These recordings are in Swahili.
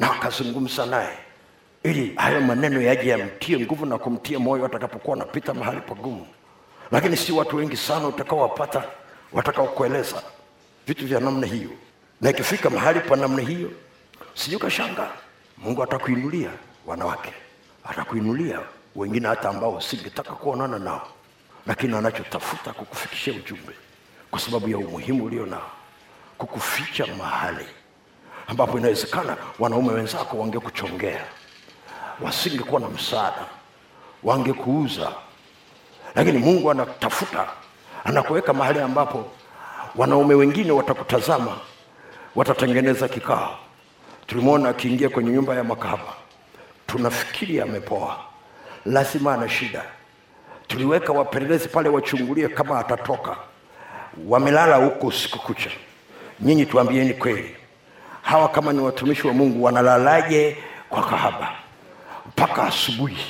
na akazungumza naye. Ili hayo maneno yaje yamtie nguvu na kumtia moyo atakapokuwa anapita mahali pagumu. Lakini si watu wengi sana utakaowapata watakaokueleza vitu vya namna hiyo. Na ikifika mahali pa namna hiyo sijukashanga mungu atakuinulia wanawake. Atakuinulia wengine hata ambao usingetaka kuonana nao. Lakini anachotafuta kukufikishia ujumbe kwa sababu ya umuhimu ulio nao kukuficha mahali ambapo inawezekana wanaume wenzako wangekuchongea wasingekuwa na msaada wangekuuza. Lakini mungu anatafuta anakuweka mahali ambapo wanaume wengine watakutazama watatengeneza kikao. Tulimwona akiingia kwenye nyumba ya makahaba tunafikiri amepoa lazima ana shida. Tuliweka wapelelezi pale wachungulie kama atatoka. Wamelala huko usiku kucha. Nyinyi tuambieni kweli hawa kama ni watumishi wa mungu wanalalaje kwa kahaba? Mpaka asubuhi.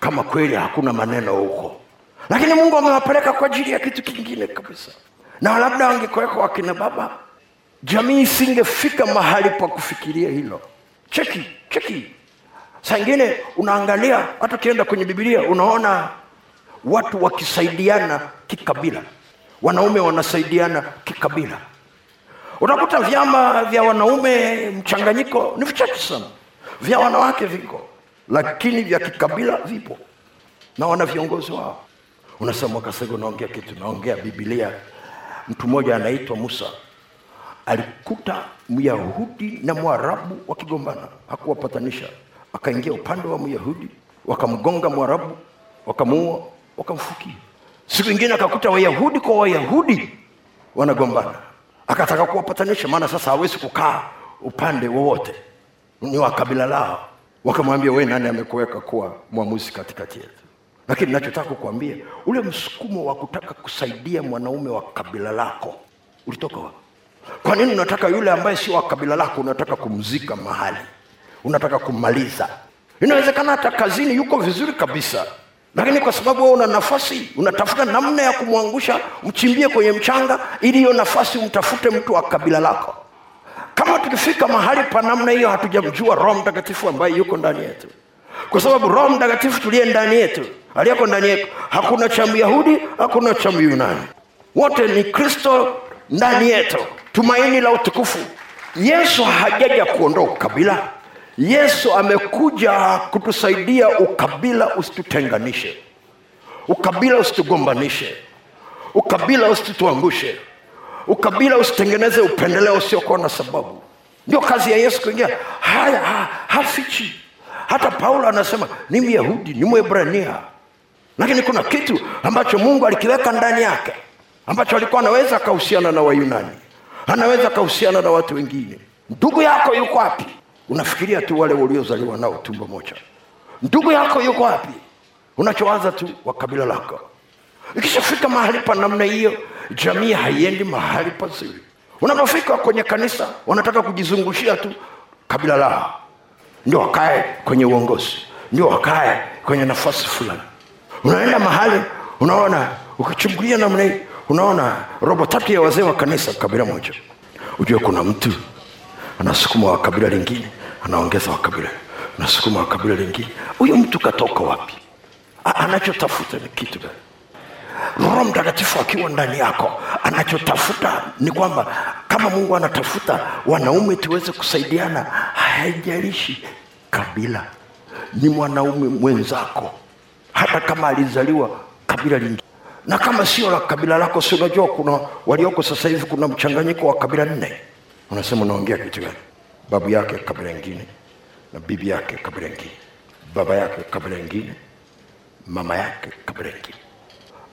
Kama kweli hakuna maneno huko. Lakini mungu amewapeleka kwa ajili ya kitu kingine kabisa. Na labda wangekuweka wakina baba jamii isingefika mahali pa kufikiria hilo. Cheki cheki. Saa ingine unaangalia hata ukienda kwenye bibilia unaona watu wakisaidiana kikabila. Wanaume wanasaidiana kikabila utakuta vyama vya wanaume mchanganyiko ni vichache sana. Vya wanawake viko lakini vya kikabila vipo. Na wana viongozi wao. Unasema mwakasego unaongea kitu naongea bibilia mtu mmoja anaitwa musa. Alikuta myahudi na mwarabu wakigombana. Hakuwapatanisha. Akaingia upande wa myahudi wakamgonga mwarabu wakamuua wakamfukia. Siku ingine akakuta wayahudi kwa wayahudi wanagombana akataka kuwapatanisha maana sasa hawezi kukaa upande wowote. Ni wa kabila lao. Wakamwambia we nani amekuweka kuwa mwamuzi katikati yetu? Lakini nachotaka kukuambia ule msukumo wa kutaka kusaidia mwanaume wa kabila lako ulitoka wapi? Kwa nini unataka yule ambaye sio wa kabila lako unataka kumzika mahali? Unataka kummaliza inawezekana hata kazini yuko vizuri kabisa lakini kwa sababu wewe una nafasi unatafuta namna ya kumwangusha mchimbie kwenye mchanga ili hiyo nafasi umtafute mtu wa kabila lako. Kama tukifika mahali pa namna hiyo hatujamjua roho mtakatifu ambaye yuko ndani yetu. Kwa sababu roho mtakatifu tuliye ndani yetu aliyeko ndani yetu hakuna cha myahudi hakuna cha myunani. Wote ni kristo ndani yetu. Tumaini la utukufu. Yesu hajaja kuondoa ukabila yesu amekuja kutusaidia ukabila usitutenganishe ukabila usitugombanishe ukabila usitutuangushe ukabila usitengeneze upendeleo usiokuwa na sababu. Ndio kazi ya yesu kuingia. Haya ha, hafichi. Hata paulo anasema ni myahudi ni mwebrania. Lakini kuna kitu ambacho mungu alikiweka ndani yake ambacho alikuwa anaweza akahusiana na wayunani anaweza akahusiana na watu wengine. Ndugu yako yuko wapi unafikiria tu wale uliozaliwa nao tumbo moja. Ndugu yako yuko wapi? Unachowaza tu wa kabila lako. Ikishafika mahali pa namna hiyo jamii haiendi mahali pazuri unapofika kwenye kanisa wanataka kujizungushia tu kabila lao. Ndio wakae kwenye uongozi. Ndio wakae kwenye nafasi fulani. Unaenda mahali unaona ukichungulia namna hii unaona robo tatu ya wazee wa kanisa kabila moja. Ujue kuna mtu anasukuma wa kabila lingine anaongeza wa kabila anasukuma wa kabila lingine. Huyu mtu katoka wapi? Anachotafuta ni kitu gani? Roho mtakatifu akiwa ndani yako anachotafuta ni kwamba kama mungu anatafuta wanaume tuweze kusaidiana haijalishi kabila ni mwanaume mwenzako hata kama alizaliwa kabila lingine. Na kama sio la kabila lako si unajua kuna walioko sasa hivi kuna mchanganyiko wa kabila nne unasema unaongea kitu gani? Babu yake kabila ingine na bibi yake kabila ingine baba yake kabila ingine mama yake kabila ingine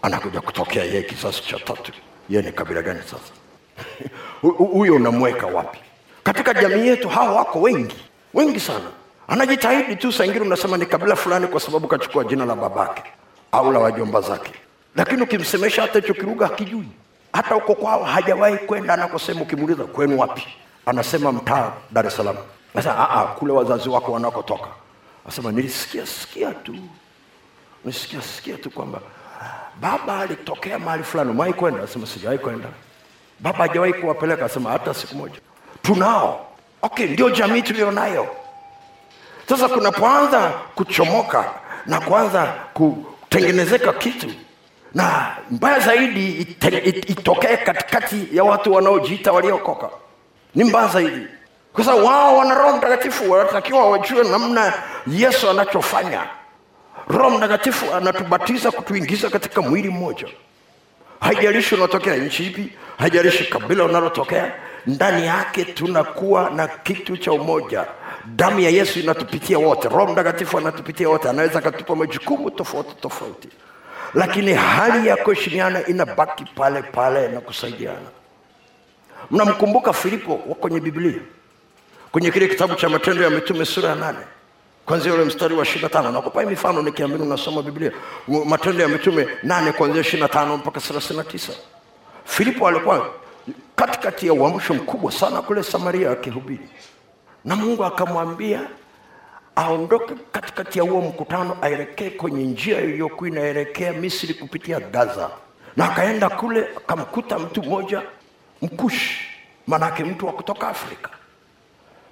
anakuja kutokea yeye kizazi cha tatu. Ye ni kabila gani sasa? Hu- hu- huyo unamweka wapi? Katika jamii yetu hawa wako wengi wengi sana. Anajitahidi tu saa unasema ni kabila fulani kwa sababu kachukua jina la babake au la wajomba zake. Lakini ukimsemesha hata hicho kiruga hakijui hata huko kwao hajawahi kwenda anakosema ukimuuliza kwenu wapi? Anasema mtaa dar es salaam. Sasa "Ah, ah, kule wazazi wako wanakotoka. Anasema nilisikia sikia tu. Nilisikia sikia tu kwamba baba alitokea mahali fulani umewahi kwenda? Anasema sijawahi kwenda. Baba hajawahi kuwapeleka Anasema hata siku moja. Tunao. Okay ndio jamii tuliyo nayo sasa kunapoanza kuchomoka na kuanza kutengenezeka kitu na mbaya zaidi ite- it- itokee katikati ya watu wanaojiita waliokoka. Ni mbaya zaidi. Kwa wao wana roho mtakatifu wanatakiwa wajue namna yesu anachofanya. Roho mtakatifu anatubatiza kutuingiza katika mwili mmoja. Haijalishi unatokea nchi ipi haijalishi kabila unalotokea ndani yake tunakuwa na kitu cha umoja. Damu ya yesu inatupitia wote. Roho mtakatifu anatupitia wote. Anaweza akatupa majukumu tofauti tofauti lakini hali ya kuheshimiana inabaki pale pale na kusaidiana. Mnamkumbuka filipo kwenye biblia? Kwenye kile kitabu cha matendo ya mitume sura ya nane kwanzia ule mstari wa ishirina tano. Nakupai mifano nikiamini unasoma biblia. Matendo ya mitume nane kwanzia ishirina tano mpaka thelathini na tisa. Filipo alikuwa katikati ya uamsho mkubwa sana kule samaria akihubiri. Na mungu akamwambia aondoke katikati ya huo mkutano aelekee kwenye njia iliyokuwa inaelekea misri kupitia gaza. Na akaenda kule akamkuta mtu mmoja mkushi manake mtu wa kutoka afrika.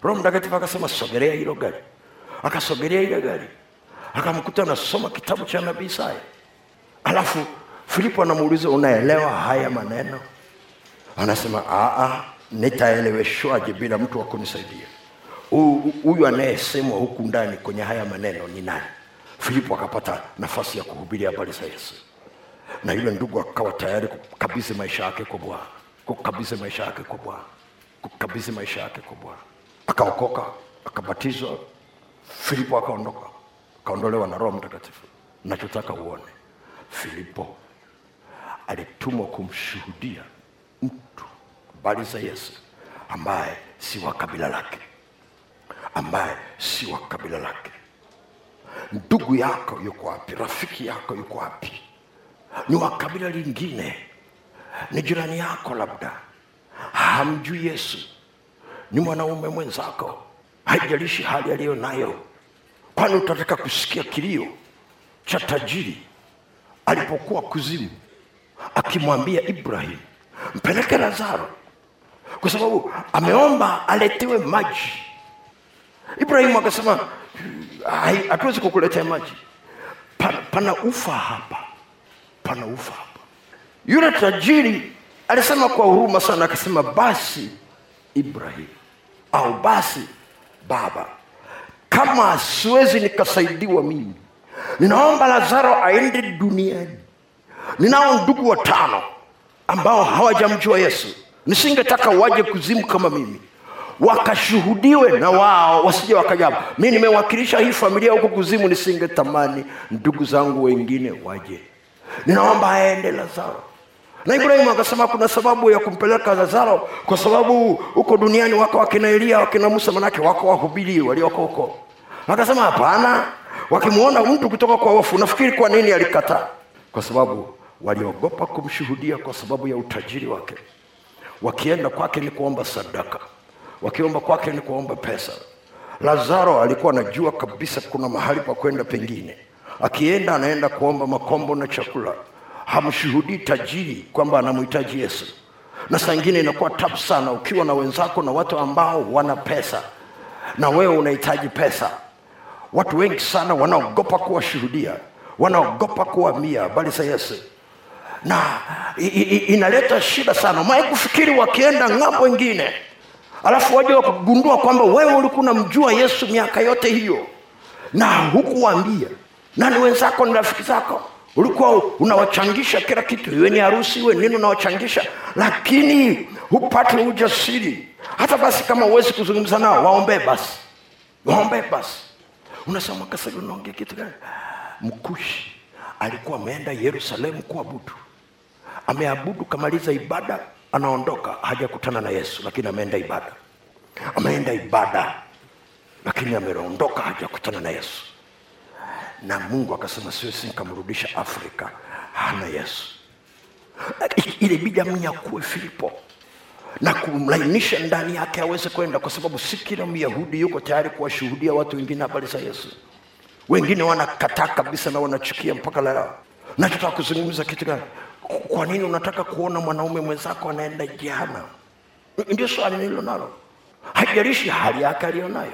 Roho mtakatifu akasema sogelea hilo gari. Akasogelea ile gari. Akamkuta anasoma kitabu cha nabii Isaya. Alafu filipo anamuuliza unaelewa haya maneno? Anasema "Aa, nitaeleweshwaje bila mtu wa kunisaidia huyu anayesemwa huku ndani kwenye haya maneno ni nani? Filipo akapata nafasi ya kuhubiri habari za yesu. Na yule ndugu akawa tayari kukabidhi maisha yake kwa bwana. Kukabidhi maisha yake kwa bwana. Kukabidhi maisha yake kwa bwana. Akaokoka akabatizwa. Filipo akaondoka. Akaondolewa na roho mtakatifu. Nachotaka uone filipo alitumwa kumshuhudia mtu habari za yesu ambaye si wa kabila lake ambaye si wa kabila lake. Ndugu yako yuko wapi? Rafiki yako yuko wapi? Ni wa kabila lingine? Ni jirani yako labda? Hamjui yesu? Ni mwanaume mwenzako? Haijalishi hali aliyo nayo. Kwani utataka kusikia kilio cha tajiri alipokuwa kuzimu akimwambia ibrahim mpeleke lazaro? Kwa sababu ameomba aletewe maji ibrahimu akasema hatuwezi kukuletea maji. Pana, pana ufa hapa. Pana ufa hapa. Yule tajiri alisema kwa huruma sana akasema basi ibrahimu au basi baba kama siwezi nikasaidiwa mimi ninaomba lazaro aende duniani. Ninao ndugu watano ambao hawajamjua yesu. Nisingetaka waje kuzimu kama mimi wakashuhudiwe na wao wasije wakajaa mi nimewakilisha hii familia huku kuzimu nisingetamani ndugu zangu wengine waje. Ninaomba aende lazaro. Na ibrahimu akasema kuna sababu ya kumpeleka lazaro kwa sababu huko duniani wako wakina elia wakina musa manake wako wahubiri walioko huko. Akasema hapana. Wakimwona mtu kutoka kwa wafu nafikiri kwa nini alikataa? Kwa sababu waliogopa kumshuhudia kwa sababu ya utajiri wake. Wakienda kwake ni kuomba sadaka wakiomba kwake ni kuomba pesa. Lazaro alikuwa anajua kabisa kuna mahali pa kwenda pengine. Akienda anaenda kuomba makombo na chakula. Hamshuhudii tajiri kwamba anamhitaji yesu. Na saa ingine inakuwa tabu sana ukiwa na wenzako na watu ambao wana pesa. Na wewe unahitaji pesa. Watu wengi sana wanaogopa kuwashuhudia wanaogopa kuwamia habari za yesu. Na i, i, inaleta shida sana. Mae kufikiri wakienda ng'ambo ingine alafu waje wakagundua kwamba wewe ulikuwa unamjua yesu miaka yote hiyo. Na hukuwaambia. Nani wenzako ni rafiki zako. Ulikuwa unawachangisha kila kitu. Iwe ni harusi iwe nini unawachangisha. Lakini hupate ujasiri. Hata basi kama huwezi kuzungumza nao waombee basi. Waombee basi. Unasema kasagi unaongea kitu gani? Mkushi. Alikuwa ameenda yerusalemu kuabudu. Ameabudu kamaliza ibada anaondoka hajakutana na yesu lakini ameenda ibada. Ameenda ibada lakini ameondoka hajakutana na yesu. Na mungu akasema siwezi nikamrudisha afrika hana yesu. Ilibidi amnyakue filipo na kumlainisha ndani yake aweze kwenda kwa sababu si kila myahudi yuko tayari kuwashuhudia watu wengine habari za yesu. Wengine wanakataa kabisa na wanachukia mpaka leo. Nachotaka kuzungumza kitu gani kwa nini unataka kuona mwanaume mwenzako anaenda jehanamu? ndio swali nilo nalo haijalishi hali yake aliyonayo